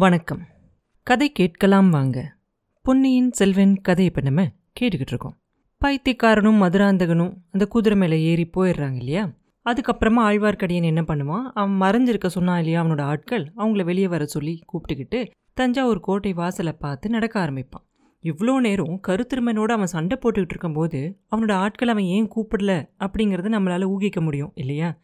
வணக்கம். கதை கேட்கலாம் வாங்க. பொன்னியின் செல்வன் கதை இப்போ நம்ம கேட்டுக்கிட்டு இருக்கோம். பைத்தியக்காரனும் மதுராந்தகனும் அந்த குதிரை மேலே ஏறி போயிடுறாங்க இல்லையா? அதுக்கப்புறமா ஆழ்வார்க்கடியன் என்ன பண்ணுவான்? அவன் மறைஞ்சிருக்க சொன்னான் இல்லையா அவனோட ஆட்கள்? அவங்கள வெளியே வர சொல்லி கூப்பிட்டுக்கிட்டு தஞ்சாவூர் கோட்டை வாசலை பார்த்து நடக்க ஆரம்பிப்பான். இவ்வளோ நேரம் கருத்திருமனோடு அவன் சண்டை போட்டுக்கிட்டு இருக்கும்போது அவனோட ஆட்கள் அவன் ஏன் கூப்பிடல அப்படிங்கிறத நம்மளால் ஊகிக்க முடியும் இல்லையா?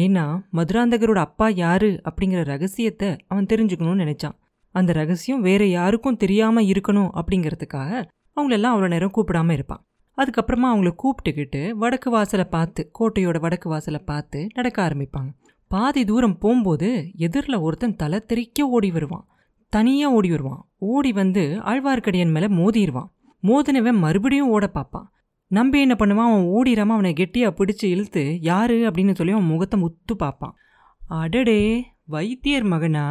ஏன்னா மதுராந்தகரோட அப்பா யாரு அப்படிங்கிற ரகசியத்தை அவன் தெரிஞ்சுக்கணும்னு நினைச்சான். அந்த ரகசியம் வேற யாருக்கும் தெரியாம இருக்கணும் அப்படிங்கிறதுக்காக அவங்களெல்லாம் அவ்வளோ நேரம் கூப்பிடாம இருப்பான். அதுக்கப்புறமா அவங்கள கூப்பிட்டுக்கிட்டு வடக்கு வாசலை பார்த்து கோட்டையோட வடக்கு வாசலை பார்த்து நடக்க ஆரம்பிப்பாங்க. பாதி தூரம் போகும்போது எதிரில் ஒருத்தன் தலை தெறிக்க ஓடி வருவான். தனியாக ஓடி வருவான். ஓடி வந்து ஆழ்வார்க்கடியன் மேலே மோதிடுவான் மோதினவன் மறுபடியும் ஓட பார்ப்பான். நம்பி என்ன பண்ணுவான்? அவன் ஓடிடாம அவனை கெட்டியாக பிடிச்சி இழுத்து யாரு? அப்படின்னு சொல்லி அவன் முகத்தை முத்து பார்ப்பான். அடடே வைத்தியர் மகனா?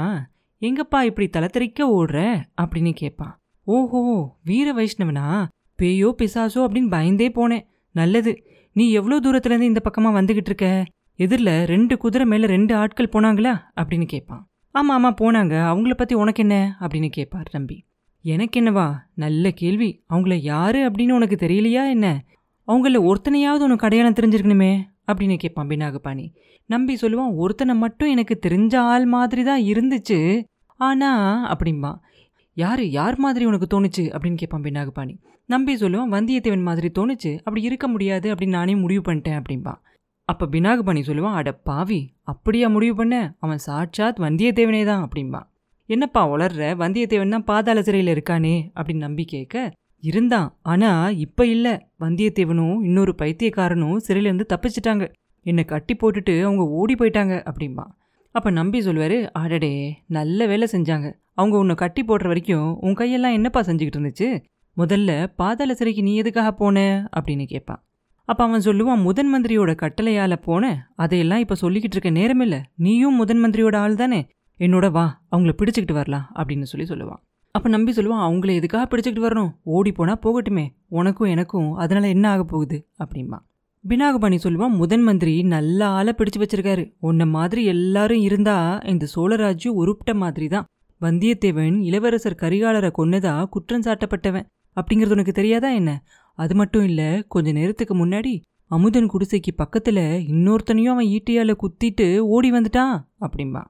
எங்கப்பா இப்படி தலத்தறிக்க ஓடுற? அப்படின்னு கேட்பான். ஓஹோ வீர வைஷ்ணவனா? பேயோ பிசாசோ அப்படின்னு பயந்தே போனேன். நல்லது. நீ எவ்வளோ தூரத்துலேருந்து இந்த பக்கமாக வந்துக்கிட்டு இருக்க? எதிரில் ரெண்டு குதிரை மேலே ரெண்டு ஆட்கள் போனாங்களா? அப்படின்னு கேட்பான். ஆமாம் ஆமாம் போனாங்க. அவங்கள பற்றி உனக்கு என்ன? அப்படின்னு கேட்பார் நம்பி. எனக்கு என்னவா நல்ல கேள்வி. அவங்கள யாரு அப்படின்னு உனக்கு தெரியலையா என்ன? அவங்கள ஒருத்தனையாவது உனக்கு அடையாளம் தெரிஞ்சிருக்கணுமே அப்படின்னு கேட்பான் பினாகபாணி நம்பி சொல்லுவான் ஒருத்தனை மட்டும் எனக்கு தெரிஞ்ச ஆள் மாதிரி தான் இருந்துச்சு. ஆனா அப்படிம்பா. யாரு? யார் மாதிரி உனக்கு தோணுச்சு? அப்படின்னு கேட்பான் பினாகபாணி நம்பி சொல்லுவான் வந்தியத்தேவன் மாதிரி தோணுச்சு. அப்படி இருக்க முடியாது அப்படின்னு நானே முடிவு பண்ணிட்டேன் அப்படின்பா அப்போ பினாகபாணி சொல்லுவான் அட பாவி அப்படியா முடிவு பண்ண? அவன் சாட்சாத் வந்தியத்தேவனே தான் அப்படின்பா என்னப்பா வளர்ற வந்தியத்தேவன் தான் பாதாள சிறையில் இருக்கானே அப்படின்னு நம்பி கேட்க இருந்தான். ஆனா இப்ப இல்ல. வந்தியத்தேவனும் இன்னொரு பைத்தியக்காரனும் சிறையிலேருந்து தப்பிச்சிட்டாங்க. என்னை கட்டி போட்டுட்டு அவங்க ஓடி போயிட்டாங்க அப்படிம்பா. அப்போ நம்பி சொல்லுவாரு ஆடடே நல்ல வேலை செஞ்சாங்க. அவங்க உன்னை கட்டி போடுற வரைக்கும் உன் கையெல்லாம் என்னப்பா செஞ்சுக்கிட்டு இருந்துச்சு? முதல்ல பாதாள சிறைக்கு நீ எதுக்காக போன? அப்படின்னு கேட்பான். அப்போ அவன் சொல்லுவான் முதன் மந்திரியோட கட்டளையால் போன. அதையெல்லாம் இப்போ சொல்லிக்கிட்டு இருக்க நேரமில்லை. நீயும் முதன் மந்திரியோட ஆள் தானே என்னோட வா அவங்கள பிடிச்சிக்கிட்டு வரலாம் அப்படின்னு சொல்லி சொல்லுவான் அப்போ நம்பி சொல்லுவான் அவங்கள எதுக்காக பிடிச்சிக்கிட்டு வரணும்? ஓடி போனால் போகட்டுமே. உனக்கும் எனக்கும் அதனால் என்ன ஆக போகுது? அப்படிம்பா. பினாகபாணி சொல்லுவான் முதன் மந்திரி நல்ல ஆளை பிடிச்சு வச்சிருக்காரு. உன்ன மாதிரி எல்லாரும் இருந்தா இந்த சோழராஜ்யம் உருப்பிட்ட மாதிரி தான். வந்தியத்தேவன் இளவரசர் கரிகாலரை கொன்னதா குற்றம் சாட்டப்பட்டவன். அப்படிங்கிறது உனக்கு தெரியாதா என்ன? அது மட்டும் இல்லை கொஞ்ச நேரத்துக்கு முன்னாடி அமுதன் குடிசைக்கு பக்கத்தில் இன்னொருத்தனையும் அவன் ஈட்டியால் குத்திட்டு ஓடி வந்துட்டான். அப்படிம்பா.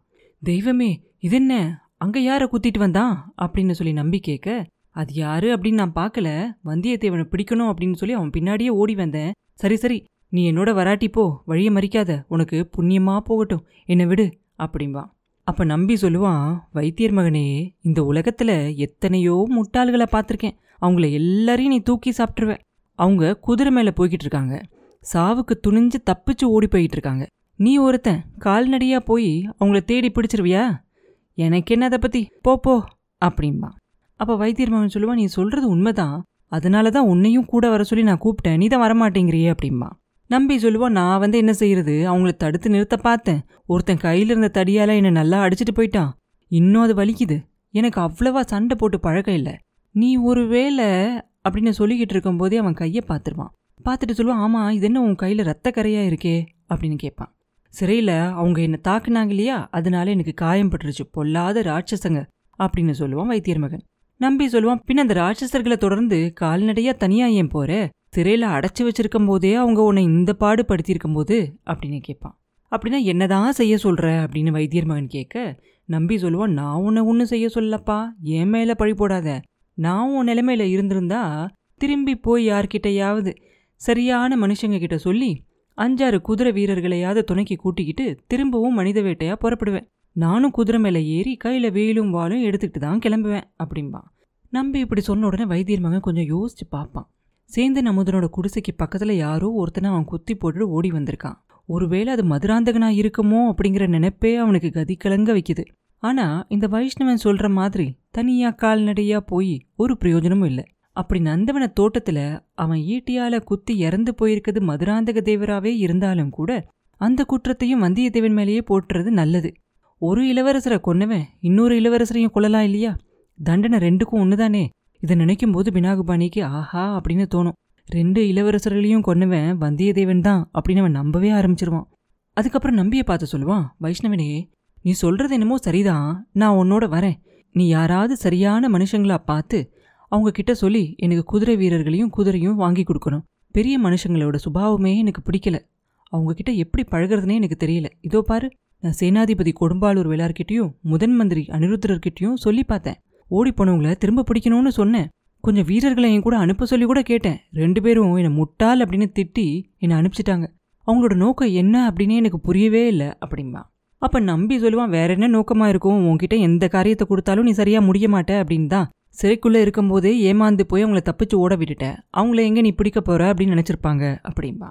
தெய்வமே இது என்ன அங்க யார குத்திட்டு வந்தான் அப்படின்னு சொல்லி நம்பி கேட்க அது யாரு? அப்படின்னு நான் பார்க்கல. வந்தியத்தேவனை பிடிக்கணும் அப்படின்னு சொல்லி அவன் பின்னாடியே ஓடி வந்தேன். சரி சரி நீ என்னோட வராட்டி போ. வழியை மறிக்காத. உனக்கு புண்ணியமா போகட்டும். என்னை விடு அப்படிம்பா. அப்ப நம்பி சொல்லுவான் வைத்தியர் மகனே இந்த உலகத்துல எத்தனையோ முட்டாள்களை பார்த்துருக்கேன். அவங்கள எல்லாரையும் நீ தூக்கி சாப்பிட்ருவேன் அவங்க குதிரை மேல போய்கிட்டு இருக்காங்க. சாவுக்கு துணிஞ்சு தப்பிச்சு ஓடி போயிட்டு இருக்காங்க. நீ ஒருத்தன் கால்நடையாக போய் அவங்கள தேடி பிடிச்சிருவியா? எனக்கு என்ன அதை பற்றி போ போ அப்படின்பா அப்போ வைத்தியர் மகன் சொல்லுவா நீ சொல்கிறது உண்மைதான். அதனால தான் உன்னையும் கூட வர சொல்லி நான் கூப்பிட்டேன். நீ தான் வரமாட்டேங்கிறியே அப்படிம்பா. நம்பி சொல்லுவா நான் வந்து என்ன செய்யறது? அவங்கள தடுத்து நிறுத்த பார்த்தேன். ஒருத்தன் கையில் இருந்த தடியால என்னை நல்லா அடிச்சிட்டு போயிட்டான். இன்னும் அது வலிக்குது. எனக்கு அவ்வளவா சண்டை போட்டு பழக்கம் இல்லை. நீ ஒரு வேலை அப்படின்னு சொல்லிக்கிட்டு இருக்கும்போதே அவன் கையை பார்த்துருவான். பார்த்துட்டு சொல்லுவான் ஆமாம் இது என்ன உன் கையில் ரத்த கரையாக இருக்கே? அப்படின்னு கேட்பான். சிறையில் அவங்க என்னை தாக்குனாங்க இல்லையா? அதனால எனக்கு காயம் பட்டுருச்சு. பொல்லாத ராட்சசங்க அப்படின்னு சொல்லுவான் வைத்தியர் மகன். நம்பி சொல்லுவான் பின் அந்த ராட்சசர்களை தொடர்ந்து கால்நடையாக தனியாக ஏன் போற? சிறையில் அடைச்சி வச்சிருக்கும் போதே அவங்க உன்னை இந்த பாடு படுத்தியிருக்கும் போது அப்படின்னு கேட்பான். அப்படின்னா என்னதான் செய்ய சொல்கிற அப்படின்னு வைத்தியர் மகன் கேட்க நம்பி சொல்லுவான் நான் உன்னை ஒன்றும் செய்ய சொல்லப்பா என் மேலே பழி போடாத. நான் உன் நிலைமையில் இருந்திருந்தா திரும்பி போய் யார்கிட்டையாவது சரியான மனுஷங்க கிட்ட சொல்லி அஞ்சாறு குதிரை வீரர்களையாவது துணைக்கி கூட்டிக்கிட்டு திரும்பவும் மனித வேட்டையா புறப்படுவேன். நானும் குதிரை மேலே ஏறி கையில வேலும் வாலும் எடுத்துக்கிட்டு தான் கிளம்புவேன் அப்படிம்பான். நம்பி இப்படி சொன்ன உடனே வைத்தியர் மகன் கொஞ்சம் யோசிச்சு பார்ப்பான். சேந்தன் அமுதனோட குடிசைக்கு பக்கத்துல யாரோ ஒருத்தனை அவன் குத்தி போட்டுட்டு ஓடி வந்திருக்கான். ஒருவேளை அது மதுராந்தகனா இருக்குமோ அப்படிங்கிற நினைப்பே அவனுக்கு கதி கலங்க வைக்குது. ஆனா இந்த வைஷ்ணவன் சொல்ற மாதிரி தனியா கால்நடையா போய் ஒரு பிரயோஜனமும் இல்லை. அப்படி நந்தவன தோட்டத்தில் அவன் ஈட்டியால குத்தி இறந்து போயிருக்கிறது மதுராந்தக தேவராகவே இருந்தாலும் கூட அந்த குற்றத்தையும் வந்தியத்தேவன் மேலேயே போட்டுறது நல்லது. ஒரு இளவரசரை கொன்னவன் இன்னொரு இளவரசரையும் கொள்ளலாம் இல்லையா? தண்டனை ரெண்டுக்கும் ஒன்றுதானே இதை நினைக்கும் போது பினாகுபாணிக்கு ஆஹா அப்படின்னு தோணும். ரெண்டு இளவரசர்களையும் கொன்னவன் வந்தியத்தேவன் தான் அப்படின்னு அவன் நம்பவே ஆரம்பிச்சிருவான். அதுக்கப்புறம் நம்பியை பார்த்து சொல்லுவான் வைஷ்ணவனே நீ சொல்கிறது என்னமோ சரிதான். நான் உன்னோட வரேன். நீ யாராவது சரியான மனுஷங்களா பார்த்து அவங்க கிட்ட சொல்லி எனக்கு குதிரை வீரர்களையும் குதிரையும் வாங்கி கொடுக்கணும். பெரிய மனுஷங்களோட சுபாவமே எனக்கு பிடிக்கல. அவங்க கிட்ட எப்படி பழகிறதுனே எனக்கு தெரியல. இதோ பாரு நான் சேனாதிபதி கொடும்பாளூர் வேளார்கிட்டயும் முதன் மந்திரி அனிருத்தர்கிட்டயும் சொல்லி பார்த்தேன். ஓடி போனவங்கள திரும்ப பிடிக்கணும்னு சொன்னேன். கொஞ்சம் வீரர்களை என் கூட அனுப்ப சொல்லி கூட கேட்டேன். ரெண்டு பேரும் என்னை முட்டாள் அப்படின்னு திட்டி என்னை அனுப்பிச்சிட்டாங்க. அவங்களோட நோக்கம் என்ன அப்படின்னே எனக்கு புரியவே இல்லை அப்படிம்பா. அப்போ நம்பி சொல்லுவான் வேற என்ன நோக்கமாக இருக்கும்? உன்கிட்ட எந்த காரியத்தை கொடுத்தாலும் நீ சரியாக முடிய மாட்டே அப்படின்னு தான் சிறைக்குள்ளே இருக்கும்போதே ஏமாந்து போய் அவங்கள தப்பிச்சு ஓட விட்டுட்ட. அவங்கள எங்கே நீ பிடிக்க போகிற அப்படின்னு நினச்சிருப்பாங்க அப்படின்பா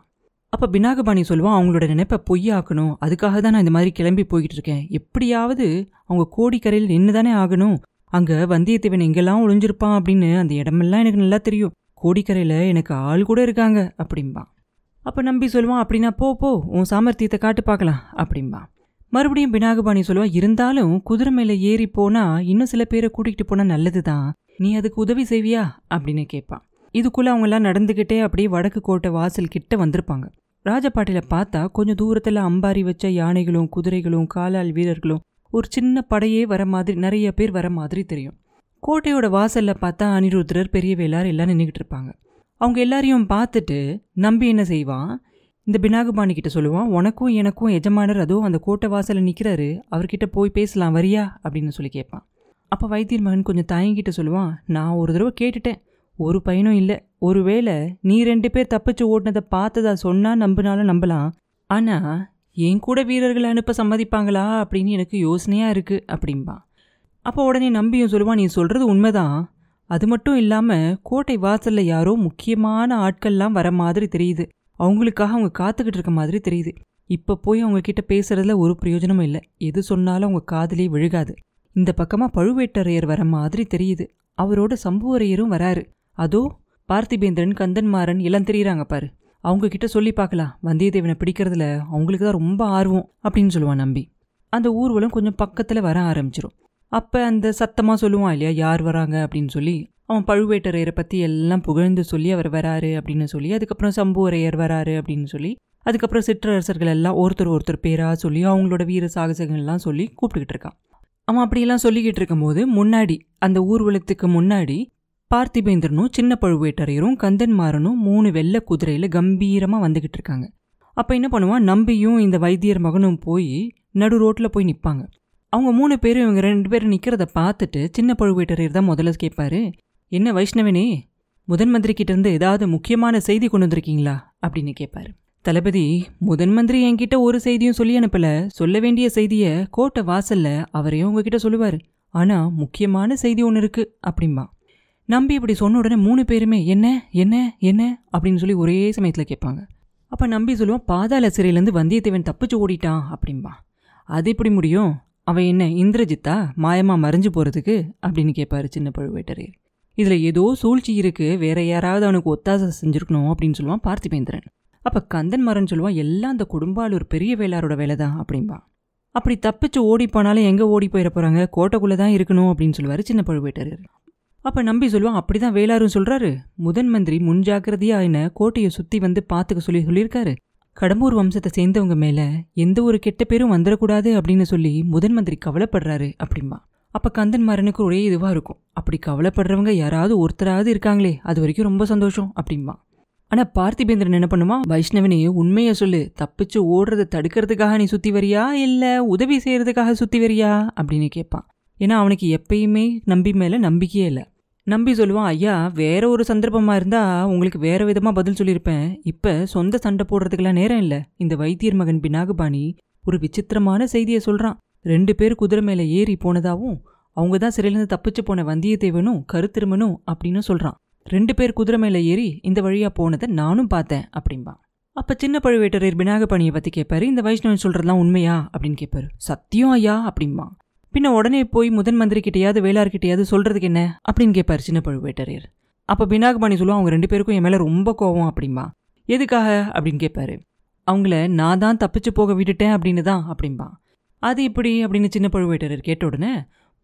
அப்போ பினாகபாணி சொல்லுவான் அவங்களோட நினைப்பை பொய்யாக்கணும். அதுக்காக தான் நான் இந்த மாதிரி கிளம்பி போய்கிட்டு இருக்கேன். எப்படியாவது அவங்க கோடிக்கரையில் நின்று தானே ஆகணும். அங்கே வந்தியத்தேவன் எங்கெல்லாம் ஒளிஞ்சிருப்பான் அப்படின்னு அந்த இடமெல்லாம் எனக்கு நல்லா தெரியும். கோடிக்கரையில் எனக்கு ஆள் கூட இருக்காங்க அப்படிம்பா. அப்போ நம்பி சொல்லுவான் அப்படின்னா போ போ. உன் சாமர்த்தியத்தை காட்டு பார்க்கலாம் அப்படிம்பா. மறுபடியும் பினாகபாணி சொல்லுவா இருந்தாலும் குதிரை மேல ஏறி போனா இன்னும் சில பேரை கூட்டிகிட்டு போனா நல்லதுதான். நீ அதுக்கு உதவி செய்வியா? அப்படின்னு கேட்பான் இதுக்குள்ள அவங்க எல்லாம் நடந்துகிட்டே அப்படியே வடக்கு கோட்டை வாசல் கிட்ட வந்திருப்பாங்க. ராஜபாட்டில பார்த்தா கொஞ்சம் தூரத்துல அம்பாரி வச்ச யானைகளும் குதிரைகளும் காலால் வீரர்களும் ஒரு சின்ன படையே வர மாதிரி நிறைய பேர் வர மாதிரி தெரியும். கோட்டையோட வாசல்ல பார்த்தா அனிருத்ரர் பெரிய வேளார் எல்லாம் நின்றுக்கிட்டு இருப்பாங்க. அவங்க எல்லாரையும் பார்த்துட்டு நம்பி என்ன செய்வான்? இந்த பினாகுபாணி கிட்ட சொல்லுவான் உனக்கும் எனக்கும் எஜமானர் அதோ அந்த கோட்டை வாசலில் நிற்கிறாரு அவர்கிட்ட போய் பேசலாம் வரியா? அப்படின்னு சொல்லி கேட்பான். அப்போ வைத்தியர் மகன் கொஞ்சம் தாயங்கிட்ட சொல்லுவான் நான் ஒரு தடவை கேட்டுட்டேன் ஒரு பையனும் இல்லை. ஒருவேளை நீ ரெண்டு பேர் தப்பிச்சு ஓட்டினதை பார்த்ததா சொன்னால் நம்பினாலும் நம்பலாம். ஆனால் என் கூட வீரர்களை அனுப்ப சம்மதிப்பாங்களா? அப்படின்னு எனக்கு யோசனையாக இருக்குது அப்படிம்பான். அப்போ உடனே நம்பியும் சொல்லுவான் நீ சொல்கிறது உண்மைதான். அது மட்டும் இல்லாமல் கோட்டை வாசலில் யாரோ முக்கியமான ஆட்கள்லாம் வர மாதிரி தெரியுது. அவங்களுக்காக அவங்க காத்துக்கிட்டு இருக்க மாதிரி தெரியுது. இப்போ போய் அவங்கக்கிட்ட பேசுறதுல ஒரு பிரயோஜனமும் இல்லை. எது சொன்னாலும் அவங்க காதலே விழுகாது. இந்த பக்கமாக பழுவேட்டரையர் வர மாதிரி தெரியுது. அவரோட சம்புவரையரும் வராரு. அதோ பார்த்திபேந்திரன் கந்தன்மாறன் எல்லாம் தெரியுறாங்க பாரு. அவங்க கிட்ட சொல்லி பார்க்கலாம். வந்தியத்தேவனை பிடிக்கிறதுல அவங்களுக்கு தான் ரொம்ப ஆர்வம் அப்படின்னு சொல்லுவான் நம்பி. அந்த ஊர்வலம் கொஞ்சம் பக்கத்தில் வர ஆரம்பிச்சிடும் அப்போ அந்த சத்தமாக சொல்லுவான் இல்லையா யார் வராங்க அப்படின்னு சொல்லி அவன் பழுவேட்டரையரை பற்றி எல்லாம் புகழ்ந்து சொல்லி அவர் வராரு அப்படின்னு சொல்லி அதுக்கப்புறம் சம்புவரையர் வராரு அப்படின்னு சொல்லி அதுக்கப்புறம் சிற்றரசர்கள் எல்லாம் ஒருத்தர் ஒருத்தர் பேராக சொல்லி அவங்களோட வீர சாகசங்கள்லாம் சொல்லி கூப்பிட்டுக்கிட்டு இருக்கான். அவன் அப்படியெல்லாம் சொல்லிக்கிட்டு இருக்கும்போது முன்னாடி அந்த ஊர்வலத்துக்கு முன்னாடி பார்த்திபேந்திரனும் சின்ன பழுவேட்டரையரும் கந்தன்மாரனும் மூணு வெள்ளை குதிரையில் கம்பீரமாக வந்துக்கிட்டு இருக்காங்க. அப்போ என்ன பண்ணுவான்? நம்பியும் இந்த வைத்தியர் மகனும் போய் நடு ரோட்டில் போய் நிற்பாங்க அவங்க மூணு பேரும் இவங்க ரெண்டு பேரும் நிற்கிறத பார்த்துட்டு சின்ன பழுவேட்டரையர் தான் முதல்ல கேட்பாரு என்ன வைஷ்ணவனே முதன் மந்திரி கிட்டேருந்து ஏதாவது முக்கியமான செய்தி கொண்டு வந்திருக்கீங்களா? அப்படின்னு கேட்பாரு தளபதி முதன் மந்திரி என்கிட்ட ஒரு செய்தியும் சொல்லி அனுப்பல. சொல்ல வேண்டிய செய்தியை கோட்டை வாசல்ல அவரையும் உங்ககிட்ட சொல்லுவார். ஆனா முக்கியமான செய்தி ஒன்று இருக்கு அப்படிம்பா. நம்பி இப்படி சொன்ன உடனே மூணு பேருமே என்ன என்ன என்ன? அப்படின்னு சொல்லி ஒரே சமயத்தில் கேட்பாங்க அப்போ நம்பி சொல்லுவான் பாதாள சிறையிலேருந்து வந்தியத்தேவன் தப்பிச்சு ஓடிட்டான் அப்படிம்பா. அது எப்படி முடியும்? அவன் என்ன இந்திரஜித்தா? மாயமாக மறைஞ்சு போகிறதுக்கு அப்படின்னு கேட்பாரு சின்ன பழுவேட்டரையர். இதில் ஏதோ சூழ்ச்சி இருக்குது வேற யாராவது அவனுக்கு ஒத்தாசை செஞ்சுருக்கணும் அப்படின்னு சொல்லுவான் பார்த்திபேந்திரன். அப்போ கந்தன் மரன் சொல்லுவான் எல்லாம் அந்த குடும்பாலூர் பெரிய வேளாரோட வேலை தான் அப்படின்பா அப்படி தப்பிச்சு ஓடி போனாலும் எங்கே ஓடி போயிட போகிறாங்க கோட்டைக்குள்ளே தான் இருக்கணும் அப்படின்னு சொல்லுவார் சின்ன பழுவேட்டரர் அப்போ நம்பி சொல்லுவான் அப்படிதான் வேளாரும் சொல்கிறாரு முதன் மந்திரி முன்ஜாக்கிரதையாக என்ன கோட்டையை சுற்றி வந்து பார்த்துக்க சொல்லி சொல்லியிருக்காரு. கடம்பூர் வம்சத்தை சேர்ந்தவங்க மேலே எந்த ஒரு கெட்ட பேரும் வந்துடக்கூடாது அப்படின்னு சொல்லி முதன் மந்திரி கவலைப்படுறாரு அப்படிம்பா. அப்போ கந்தன் மரனுக்கு ஒரே இதுவாக இருக்கும். அப்படி கவலைப்படுறவங்க யாராவது ஒருத்தராவது இருக்காங்களே அது வரைக்கும் ரொம்ப சந்தோஷம் அப்படிம்பா. ஆனால் பார்த்திபேந்திரன் என்ன பண்ணுமா? வைஷ்ணவனே உண்மையை சொல்லு. தப்பிச்சு ஓடுறதை தடுக்கிறதுக்காக நீ சுற்றி வரியா? இல்லை உதவி செய்கிறதுக்காக சுற்றி வரியா? அப்படின்னு கேட்பான். ஏன்னா அவனுக்கு எப்பயுமே நம்பி மேலே நம்பிக்கையே இல்லை. நம்பி சொல்லுவான் ஐயா வேற ஒரு சந்தர்ப்பமாக இருந்தால் உங்களுக்கு வேற விதமாக பதில் சொல்லியிருப்பேன். இப்போ சொந்த சண்டை போடுறதுக்கெல்லாம் நேரம் இல்லை. இந்த வைத்தியர் மகன் பினாகபாணி ஒரு விசித்திரமான செய்தியை சொல்கிறான் ரெண்டு பேர் குதிரை மேலே ஏறி போனதாவும் அவங்க தான் சிறையிலேருந்து தப்பிச்சு போன வந்தியத்தேவனும் கருத்திருமனும் அப்படின்னு சொல்கிறான் ரெண்டு பேர் குதிரை மேலே ஏறி இந்த வழியா போனதை நானும் பார்த்தேன் அப்படின்பா அப்போ சின்ன பழுவேட்டரையர் பினாகபாணியை பற்றி கேட்பாரு இந்த வைஷ்ணவன் சொல்கிறதுலாம் உண்மையா அப்படின்னு கேட்பாரு சத்தியம் ஐயா அப்படிம்பா. பின்ன உடனே போய் முதன் மந்திரி கிட்டையாவது வேளார்கிட்டையாவது சொல்கிறதுக்கு என்ன அப்படின்னு கேட்பாரு சின்ன பழுவேட்டரையர். அப்போ பினாகபாணி சொல்லுவான் அவங்க ரெண்டு பேருக்கும் என் மேலே ரொம்ப கோவம் அப்படிம்பா. எதுக்காக? அப்படின்னு கேட்பாரு அவங்கள நான் தான் தப்பிச்சு போக விட்டுட்டேன் அப்படின்னு தான் அப்படிம்பா. அது இப்படி அப்படின்னு சின்ன பழுவேட்டரர் கேட்ட உடனே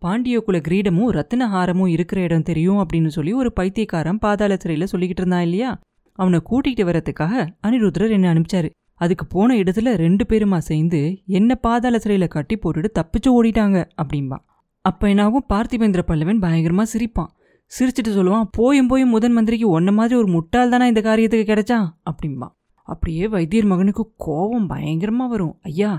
பாண்டிய குல கிரீடமும் ரத்தினஹாரமும் இருக்கிற இடம் தெரியும் அப்படின்னு சொல்லி ஒரு பைத்தியக்காரன் பாதாள சிறையில் சொல்லிக்கிட்டு இருந்தான் இல்லையா? அவனை கூட்டிகிட்டு வரத்துக்காக அனிருத்ரர் என்ன அனுப்பிச்சாரு. அதுக்கு போன இடத்துல ரெண்டு பேருமா சேர்ந்து என்ன பாதாள சிறையில் கட்டி போட்டுட்டு தப்பிச்சு ஓடிட்டாங்க அப்படின்பா அப்போ என்னாகும்? பார்த்திபேந்திர பல்லவன் பயங்கரமாக சிரிப்பான். சிரிச்சிட்டு சொல்லுவான் போயும் போயும் முதன் மந்திரிக்கு ஒன்ன மாதிரி ஒரு முட்டாள் தானே இந்த காரியத்துக்கு கிடைச்சான்? அப்படிம்பான் அப்படியே வைத்தியர் மகனுக்கு கோபம் பயங்கரமாக வரும். ஐயா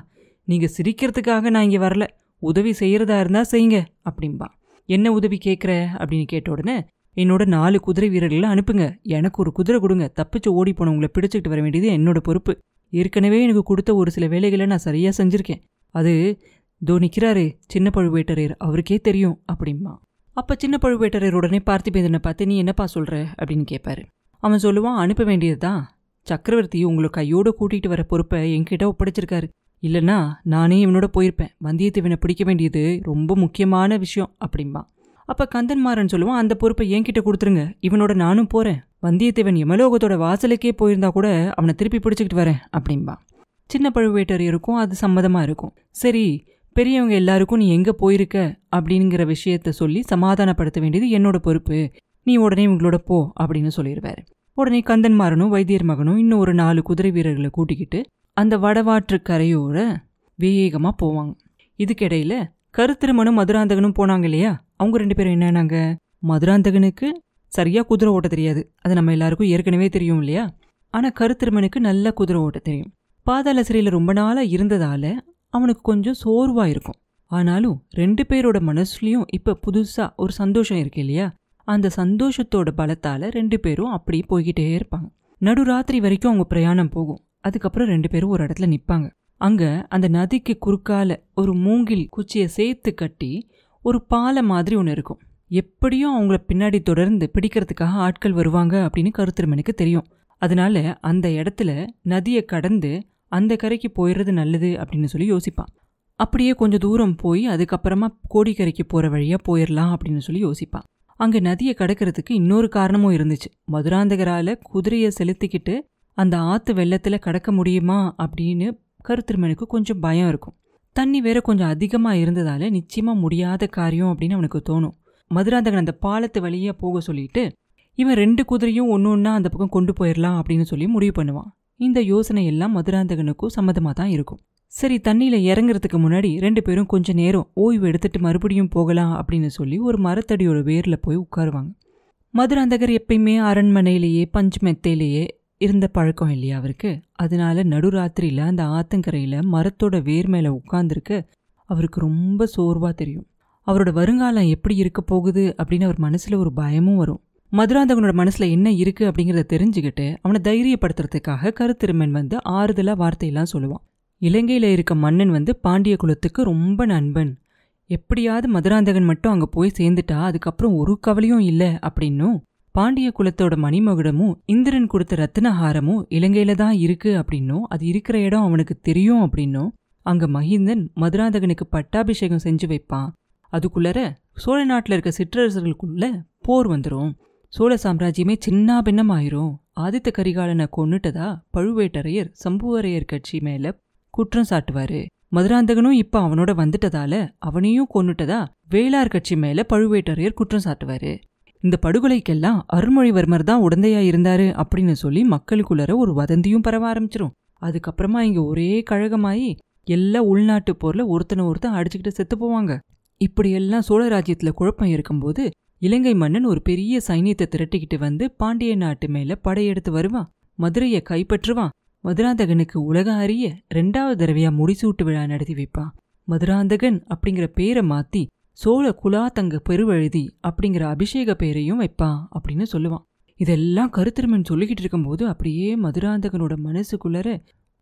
நீங்கள் சிரிக்கிறதுக்காக நான் இங்கே வரல. உதவி செய்கிறதா இருந்தால் செய்யுங்க அப்படிம்பா. என்ன உதவி கேட்குற அப்படின்னு கேட்ட உடனே என்னோட நாலு குதிரை வீரர்களை அனுப்புங்க. எனக்கு ஒரு குதிரை கொடுங்க. தப்பிச்சு ஓடி போனவங்களை பிடிச்சிக்கிட்டு வர வேண்டியது என்னோட பொறுப்பு. ஏற்கனவே எனக்கு கொடுத்த ஒரு சில வேலைகளை நான் சரியாக செஞ்சுருக்கேன். அது தோ நிற்கிறாரு சின்ன பழுவேட்டரையர். அவருக்கே தெரியும் அப்படிம்பா. அப்போ சின்ன பழுவேட்டரையர் உடனே பார்த்திபேந்தனை பார்த்து நீ என்னப்பா சொல்கிற அப்படின்னு கேட்பாரு அவன் சொல்லுவான் அனுப்ப வேண்டியது தான் சக்கரவர்த்தி உங்களை கையோடு கூட்டிகிட்டு வர பொறுப்பை என்கிட்ட ஒப்படைச்சிருக்காரு. இல்லைன்னா நானே இவனோட போயிருப்பேன். வந்தியத்தேவனை பிடிக்க வேண்டியது ரொம்ப முக்கியமான விஷயம் அப்படிம்பான் அப்போ கந்தன்மாரன் சொல்லுவான் அந்த பொறுப்பை என்கிட்ட கொடுத்துருங்க. இவனோட நானும் போகிறேன் வந்தியத்தேவன் யமலோகத்தோட வாசலுக்கே போயிருந்தா கூட அவனை திருப்பி பிடிச்சிக்கிட்டு வரேன் அப்படின்பா சின்ன பழுவேட்டரையருக்கும் அது சம்மதமாக இருக்கும். சரி பெரியவங்க எல்லாருக்கும் நீ எங்கே போயிருக்க? அப்படிங்கிற விஷயத்த சொல்லி சமாதானப்படுத்த வேண்டியது என்னோட பொறுப்பு. நீ உடனே இவங்களோட போ அப்படின்னு சொல்லிடுவாரு. உடனே கந்தன்மாரனும் வைத்தியர் மகனும் இன்னும் ஒரு நாலு குதிரை வீரர்களை கூட்டிக்கிட்டு அந்த வடவாற்று கரையோர வேகமாக போவாங்க. இதுக்கிடையில கருத்திருமனும் மதுராந்தகனும் போனாங்க இல்லையா? அவங்க ரெண்டு பேரும் என்னன்னாங்க? மதுராந்தகனுக்கு சரியா குதிரை ஓட்ட தெரியாது. அது நம்ம எல்லாருக்கும் ஏற்கனவே தெரியும் இல்லையா? ஆனால் கருத்திருமனுக்கு நல்ல குதிரை ஓட்ட தெரியும். பாதாள சிறையில் ரொம்ப நாளாக இருந்ததால அவனுக்கு கொஞ்சம் சோர்வாக இருக்கும். ஆனாலும் ரெண்டு பேரோட மனசுலையும் இப்போ புதுசாக ஒரு சந்தோஷம் இருக்கு இல்லையா? அந்த சந்தோஷத்தோட பலத்தால் ரெண்டு பேரும் அப்படி போய்கிட்டே இருப்பாங்க. நடுராத்திரி வரைக்கும் அவங்க பிரயாணம் போகும். அதுக்கப்புறம் ரெண்டு பேரும் ஒரு இடத்துல நிற்பாங்க அங்கே அந்த நதிக்கு குறுக்கால ஒரு மூங்கில் குச்சியை சேர்த்து கட்டி ஒரு பாலை மாதிரி ஒன்று இருக்கும். எப்படியும் அவங்கள பின்னாடி தொடர்ந்து பிடிக்கிறதுக்காக ஆட்கள் வருவாங்க அப்படின்னு கருத்திருமனுக்கு தெரியும். அதனால அந்த இடத்துல நதியை கடந்து அந்த கரைக்கு போயிடுறது நல்லது அப்படின்னு சொல்லி யோசிப்பான். அப்படியே கொஞ்சம் தூரம் போய் அதுக்கப்புறமா கோடிக்கரைக்கு போகிற வழியாக போயிடலாம் அப்படின்னு சொல்லி யோசிப்பான். அங்கே நதியை கடக்கிறதுக்கு இன்னொரு காரணமும் இருந்துச்சு. மதுராந்தகரால் குதிரையை செலுத்திக்கிட்டு அந்த ஆற்று வெள்ளத்தில் கடக்க முடியுமா அப்படின்னு கருத்திருமனுக்கு கொஞ்சம் பயம் இருக்கும். தண்ணி வேற கொஞ்சம் அதிகமாக இருந்ததால் நிச்சயமாக முடியாத காரியம் அப்படின்னு அவனுக்கு தோணும். மதுராந்தகன் அந்த பாலத்து வழியாக போக சொல்லிட்டு இவன் ரெண்டு குதிரையும் ஒன்று ஒன்றா அந்த பக்கம் கொண்டு போயிடலாம் அப்படின்னு சொல்லி முடிவு பண்ணுவான். இந்த யோசனை எல்லாம் மதுராந்தகனுக்கும் சம்மதமாக தான் இருக்கும். சரி தண்ணியில் இறங்குறதுக்கு முன்னாடி ரெண்டு பேரும் கொஞ்சம் நேரம் ஓய்வு எடுத்துட்டு மறுபடியும் போகலாம் அப்படின்னு சொல்லி ஒரு மரத்தடியோட வேரில் போய் உட்காருவாங்க. மதுராந்தகர் எப்பயுமே அரண்மனையிலேயே பஞ்சு மெத்தையிலேயே இருந்த பழக்கம் இல்லையா அவருக்கு? அதனால நடுராத்திரியில் அந்த ஆத்தங்கரையில் மரத்தோட வேர் மேலே உட்காந்துருக்கு அவருக்கு ரொம்ப சோர்வாக தெரியும். அவரோட வருங்காலம் எப்படி இருக்க போகுது அப்படின்னு அவர் மனசில் ஒரு பயமும் வரும். மதுராந்தகனோட மனசில் என்ன இருக்குது அப்படிங்கிறத தெரிஞ்சுக்கிட்டு அவனை தைரியப்படுத்துறதுக்காக கருத்திருமன் வந்து ஆறுதலாக வார்த்தையெல்லாம் சொல்லுவான். இலங்கையில் இருக்க மன்னன் வந்து பாண்டிய குலத்துக்கு ரொம்ப நண்பன். எப்படியாவது மதுராந்தகன் மட்டும் அங்கே போய் சேர்ந்துட்டா அதுக்கப்புறம் ஒரு கவலையும் இல்லை அப்படின்னும். பாண்டிய குலத்தோட மணிமகுடமும் இந்திரன் கொடுத்த ரத்தினஹாரமும் இலங்கையில தான் இருக்கு அப்படின்னும் அது இருக்கிற இடம் அவனுக்கு தெரியும் அப்படின்னும் அங்க மகிந்தன் மதுராந்தகனுக்கு பட்டாபிஷேகம் செஞ்சு வைப்பான். அதுக்குள்ளர சோழ நாட்டில் இருக்க சிற்றரசர்களுக்குள்ள போர் வந்துடும் சோழ சாம்ராஜ்யமே சின்ன பின்னமாயிரும் ஆதித்த கரிகாலனை கொன்னுட்டதா பழுவேட்டரையர் சம்புவரையர் கட்சி மேல குற்றம் சாட்டுவாரு. மதுராந்தகனும் இப்ப அவனோட வந்துட்டதால அவனையும் கொன்னுட்டதா வேளார் கட்சி மேல பழுவேட்டரையர் குற்றம் சாட்டுவாரு. இந்த படுகொலைக்கெல்லாம் அருள்மொழிவர்மர் தான் உடந்தையா இருந்தாரு அப்படின்னு சொல்லி மக்களுக்குள்ளர ஒரு வதந்தியும் பரவ ஆரம்பிச்சிரும். அதுக்கப்புறமா இங்க ஒரே கழகமாயி எல்லா உள்நாட்டு போர்ல ஒருத்தனை ஒருத்தன் அடிச்சுக்கிட்டு செத்து போவாங்க. இப்படியெல்லாம் சோழ ராஜ்யத்துல குழப்பம் இருக்கும்போது இலங்கை மன்னன் ஒரு பெரிய சைனியத்தை திரட்டிக்கிட்டு வந்து பாண்டிய நாட்டு மேல படையெடுத்து வருவான். மதுரையை கைப்பற்றுவான். மதுராந்தகனுக்கு உலக அறிய ரெண்டாவது தடவையா முடிசூட்டு விழா நடத்தி வைப்பான். மதுராந்தகன் அப்படிங்கிற பேரை மாத்தி சோழ குலாத்தங்க பெருவழுதி அப்படிங்கிற அபிஷேக பேரையும் வைப்பான் அப்படின்னு சொல்லுவான். இதெல்லாம் கருத்திருமன் சொல்லிக்கிட்டு இருக்கும்போது அப்படியே மதுராந்தகனோட மனசுக்குள்ளர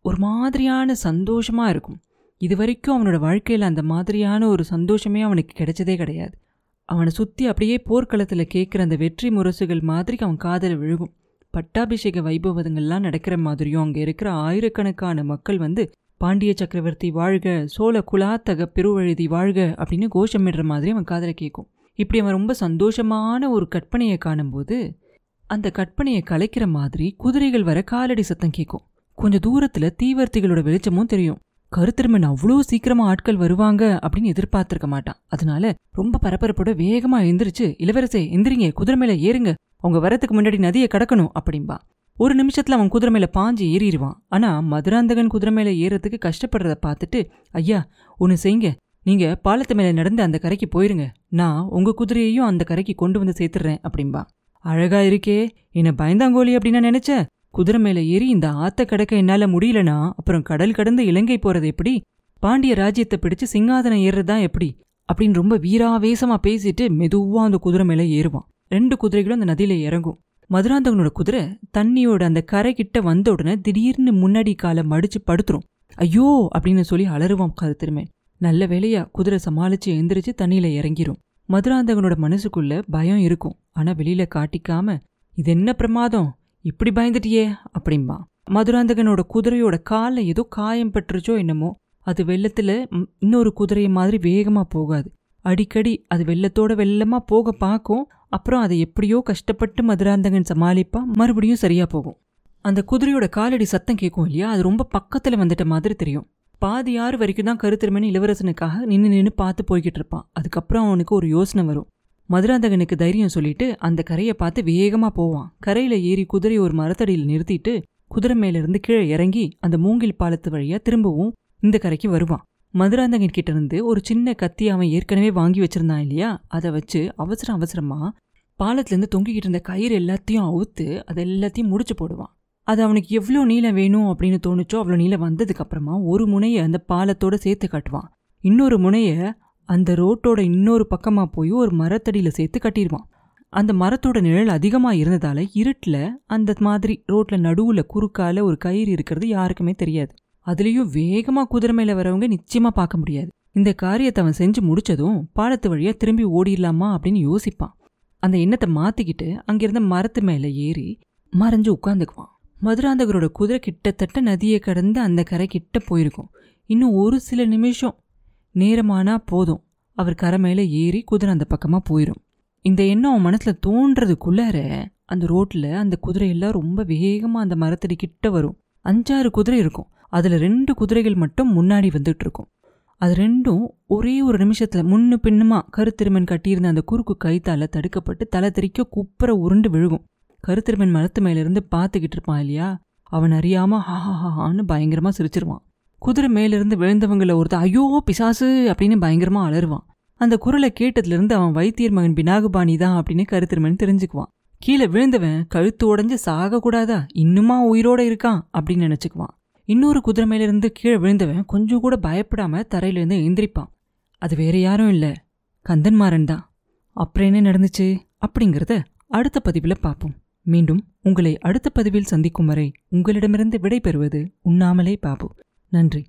ஒரு மாதிரியான சந்தோஷமா இருக்கும். இது வரைக்கும் அவனோட வாழ்க்கையில் அந்த மாதிரியான ஒரு சந்தோஷமே அவனுக்கு கிடைச்சதே கிடையாது. அவனை சுற்றி அப்படியே போர்க்களத்தில் கேட்குற அந்த வெற்றி முரசுகள் மாதிரி அவன் காதல் விழுகும். பட்டாபிஷேக வைபவங்கள்லாம் நடக்கிற மாதிரியும் அங்கே இருக்கிற ஆயிரக்கணக்கான மக்கள் வந்து பாண்டிய சக்கரவர்த்தி வாழ்க சோழ குலாத்தக பெருவழுதி வாழ்க அப்படின்னு கோஷமிடுற மாதிரி அவன் காதல கேட்கும் இப்படி அவன் ரொம்ப சந்தோஷமான ஒரு கற்பனையை காணும்போது அந்த கற்பனையை கலைக்கிற மாதிரி குதிரைகள் வர காலடி சத்தம் கேட்கும் கொஞ்சம் தூரத்துல தீவர்த்திகளோட வெளிச்சமும் தெரியும். கருத்திருமன் அவ்வளோ சீக்கிரமா ஆட்கள் வருவாங்க அப்படின்னு எதிர்பார்த்திருக்க மாட்டான். அதனால ரொம்ப பரபரப்போட வேகமா எந்திரிச்சு இளவரசே எந்திரிங்க குதிரை மேல ஏறுங்க. அவங்க வரத்துக்கு முன்னாடி நதியை கடக்கணும் அப்படின்பா ஒரு நிமிஷத்துல அவன் குதிரை மேல பாஞ்சு ஏறிடுவான் ஆனா மதுராந்தகன் குதிரை மேல ஏறதுக்கு கஷ்டப்படுறத பார்த்துட்டு ஐயா ஒன்று செய்யுங்க. நீங்க பாலத்து மேல நடந்து அந்த கரைக்கு போயிருங்க. நான் உங்க குதிரையையும் அந்த கரைக்கு கொண்டு வந்து சேர்த்துடுறேன் அப்படின்பா அழகா இருக்கே. என்ன பயந்தாங்கோலி அப்படின்னு நான் நினைச்ச? குதிரை மேல ஏறி இந்த ஆத்த கடக்க என்னால முடியலனா? அப்புறம் கடல் கடந்து இலங்கை போறது எப்படி? பாண்டிய ராஜ்யத்தை பிடிச்சு சிங்காதனம் ஏறுறதா எப்படி? அப்படின்னு ரொம்ப வீராவேசமா பேசிட்டு மெதுவா அந்த குதிரை மேல ஏறுவான். ரெண்டு குதிரைகளும் அந்த நதியில் இறங்கும். மதுராந்தகனோட குதிரை தண்ணியோட அந்த கரை கிட்ட வந்த உடனே திடீர்னு முன்னாடி காலை மடிச்சு படுத்துரும். ஐயோ! அப்படின்னு சொல்லி அலறுவான் கருத்திருமேன் நல்ல வேலையா குதிரை சமாளிச்சு எந்திரிச்சு தண்ணியில இறங்கிரும். மதுராந்தகனோட மனசுக்குள்ள பயம் இருக்கும். ஆனா வெளியில காட்டிக்காம இது என்ன பிரமாதம்? இப்படி பயந்துட்டியே? அப்படிம்பா. மதுராந்தகனோட குதிரையோட காலில் ஏதோ காயம் பட்டுருச்சோ என்னமோ அது வெள்ளத்துல இன்னொரு குதிரை மாதிரி வேகமா போகாது. அடிக்கடி அது வெள்ளத்தோட வெள்ளமா போக பார்க்கும் அப்புறம் அதை எப்படியோ கஷ்டப்பட்டு மதுராந்தகன் சமாளிப்பா மறுபடியும் சரியா போகும். அந்த குதிரையோட காலடி சத்தம் கேட்கும் இல்லையா? அது ரொம்ப பக்கத்துல வந்துட்ட மாதிரி தெரியும். பாதி ஆறு வரைக்கும் தான் கருத்திருமணி இளவரசனுக்காக நின்று நின்று பார்த்து போய்கிட்டு இருப்பான். அதுக்கப்புறம் அவனுக்கு ஒரு யோசனை வரும். மதுராந்தகனுக்கு தைரியம் சொல்லிட்டு அந்த கரையை பார்த்து வேகமா போவான். கரையில ஏறி குதிரையை ஒரு மரத்தடியில் நிறுத்திட்டு குதிரை மேலிருந்து கீழே இறங்கி அந்த மூங்கில் பாலத்து வழியா திரும்பவும் இந்த கரைக்கு வருவான். மதுராந்தகன் கிட்ட இருந்து ஒரு சின்ன கத்தி அவன் ஏற்கனவே வாங்கி வச்சிருந்தான் இல்லையா? அதை வச்சு அவசரம் அவசரமா பாலத்துலேருந்து தொங்கிக்கிட்டு இருந்த கயிறு எல்லாத்தையும் அவுத்து அதை எல்லாத்தையும் முடிச்சு போடுவான். அது அவனுக்கு எவ்வளோ நீளம் வேணும் அப்படின்னு தோணுச்சோ அவ்வளோ நீளம் வந்ததுக்கப்புறமா ஒரு முனையை அந்த பாலத்தோட சேர்த்து கட்டுவான். இன்னொரு முனையை அந்த ரோட்டோட இன்னொரு பக்கமாக போய் ஒரு மரத்தடியில் சேர்த்து கட்டிடுவான். அந்த மரத்தோட நிழல் அதிகமாக இருந்ததால இருட்டில் அந்த மாதிரி ரோட்டில் நடுவில் குறுக்கால ஒரு கயிறு இருக்கிறது யாருக்குமே தெரியாது. அதுலேயும் வேகமாக குதிரை மேலே வரவங்க நிச்சயமாக பார்க்க முடியாது. இந்த காரியத்தை அவன் செஞ்சு முடிச்சதும் பாலத்து வழியாக திரும்பி ஓடிடலாமா அப்படின்னு யோசிப்பான். அந்த எண்ணத்தை மாத்திக்கிட்டு அங்கிருந்த மரத்து மேலே ஏறி மறைஞ்சு உட்காந்துக்குவான். மதுராந்தகரோட குதிரை கிட்டத்தட்ட நதியை கடந்து அந்த கரை கிட்ட போயிருக்கும். இன்னும் ஒரு சில நிமிஷம். நேரமானா போதும். அவர் கரை மேலே ஏறி குதிரை அந்த பக்கமாக போயிடும் இந்த எண்ணம் அவன் மனசில் தோன்றதுக்குள்ளார அந்த ரோட்டில் அந்த குதிரையெல்லாம் ரொம்ப வேகமாக அந்த மரத்தடி கிட்ட வரும். அஞ்சாறு குதிரை இருக்கும். அதில் ரெண்டு குதிரைகள் மட்டும் முன்னாடி வந்துட்டு இருக்கும். அது ரெண்டும் ஒரே ஒரு நிமிஷத்தில் முன்னு பின்னுமா கருத்திருமன் கட்டியிருந்த அந்த குறுக்கு கைத்தால தடுக்கப்பட்டு தலை தெறிக்க குப்புற உருண்டு விழுகும். கருத்திருமன் மரத்து மேலிருந்து பார்த்துக்கிட்டு இருப்பான் இல்லையா? அவன் அறியாம ஹாஹாஹான்னு பயங்கரமா சிரிச்சிருவான். குதிரை மேலிருந்து விழுந்தவங்கள ஒருத்தன் ஐயோ பிசாசு அப்படின்னு பயங்கரமா அலறுவான். அந்த குரலை கேட்டதுலேருந்து அவன் வைத்தியர் மகன் பினாகுபாணி தான் அப்படின்னு கருத்திருமன் தெரிஞ்சுக்குவான். கீழே விழுந்தவன் கழுத்து உடஞ்சு சாகக்கூடாதா? இன்னுமா உயிரோட இருக்கான் அப்படின்னு நினச்சிக்குவான். இன்னொரு குதிரை மேலிருந்து கீழே விழுந்தவன் கொஞ்சம் கூட பயப்படாம தரையில இருந்து எந்திரிப்பான். அது வேற யாரும் இல்ல. கந்தன்மாறன் தான். அப்புறம் என்ன நடந்துச்சு? அப்படிங்கறத அடுத்த பதிவில் பார்ப்போம். மீண்டும் உங்களை அடுத்த பதிவில் சந்திக்கும் வரை உங்களிடமிருந்து விடை பெறுவது உண்ணாமலே பாபு. நன்றி.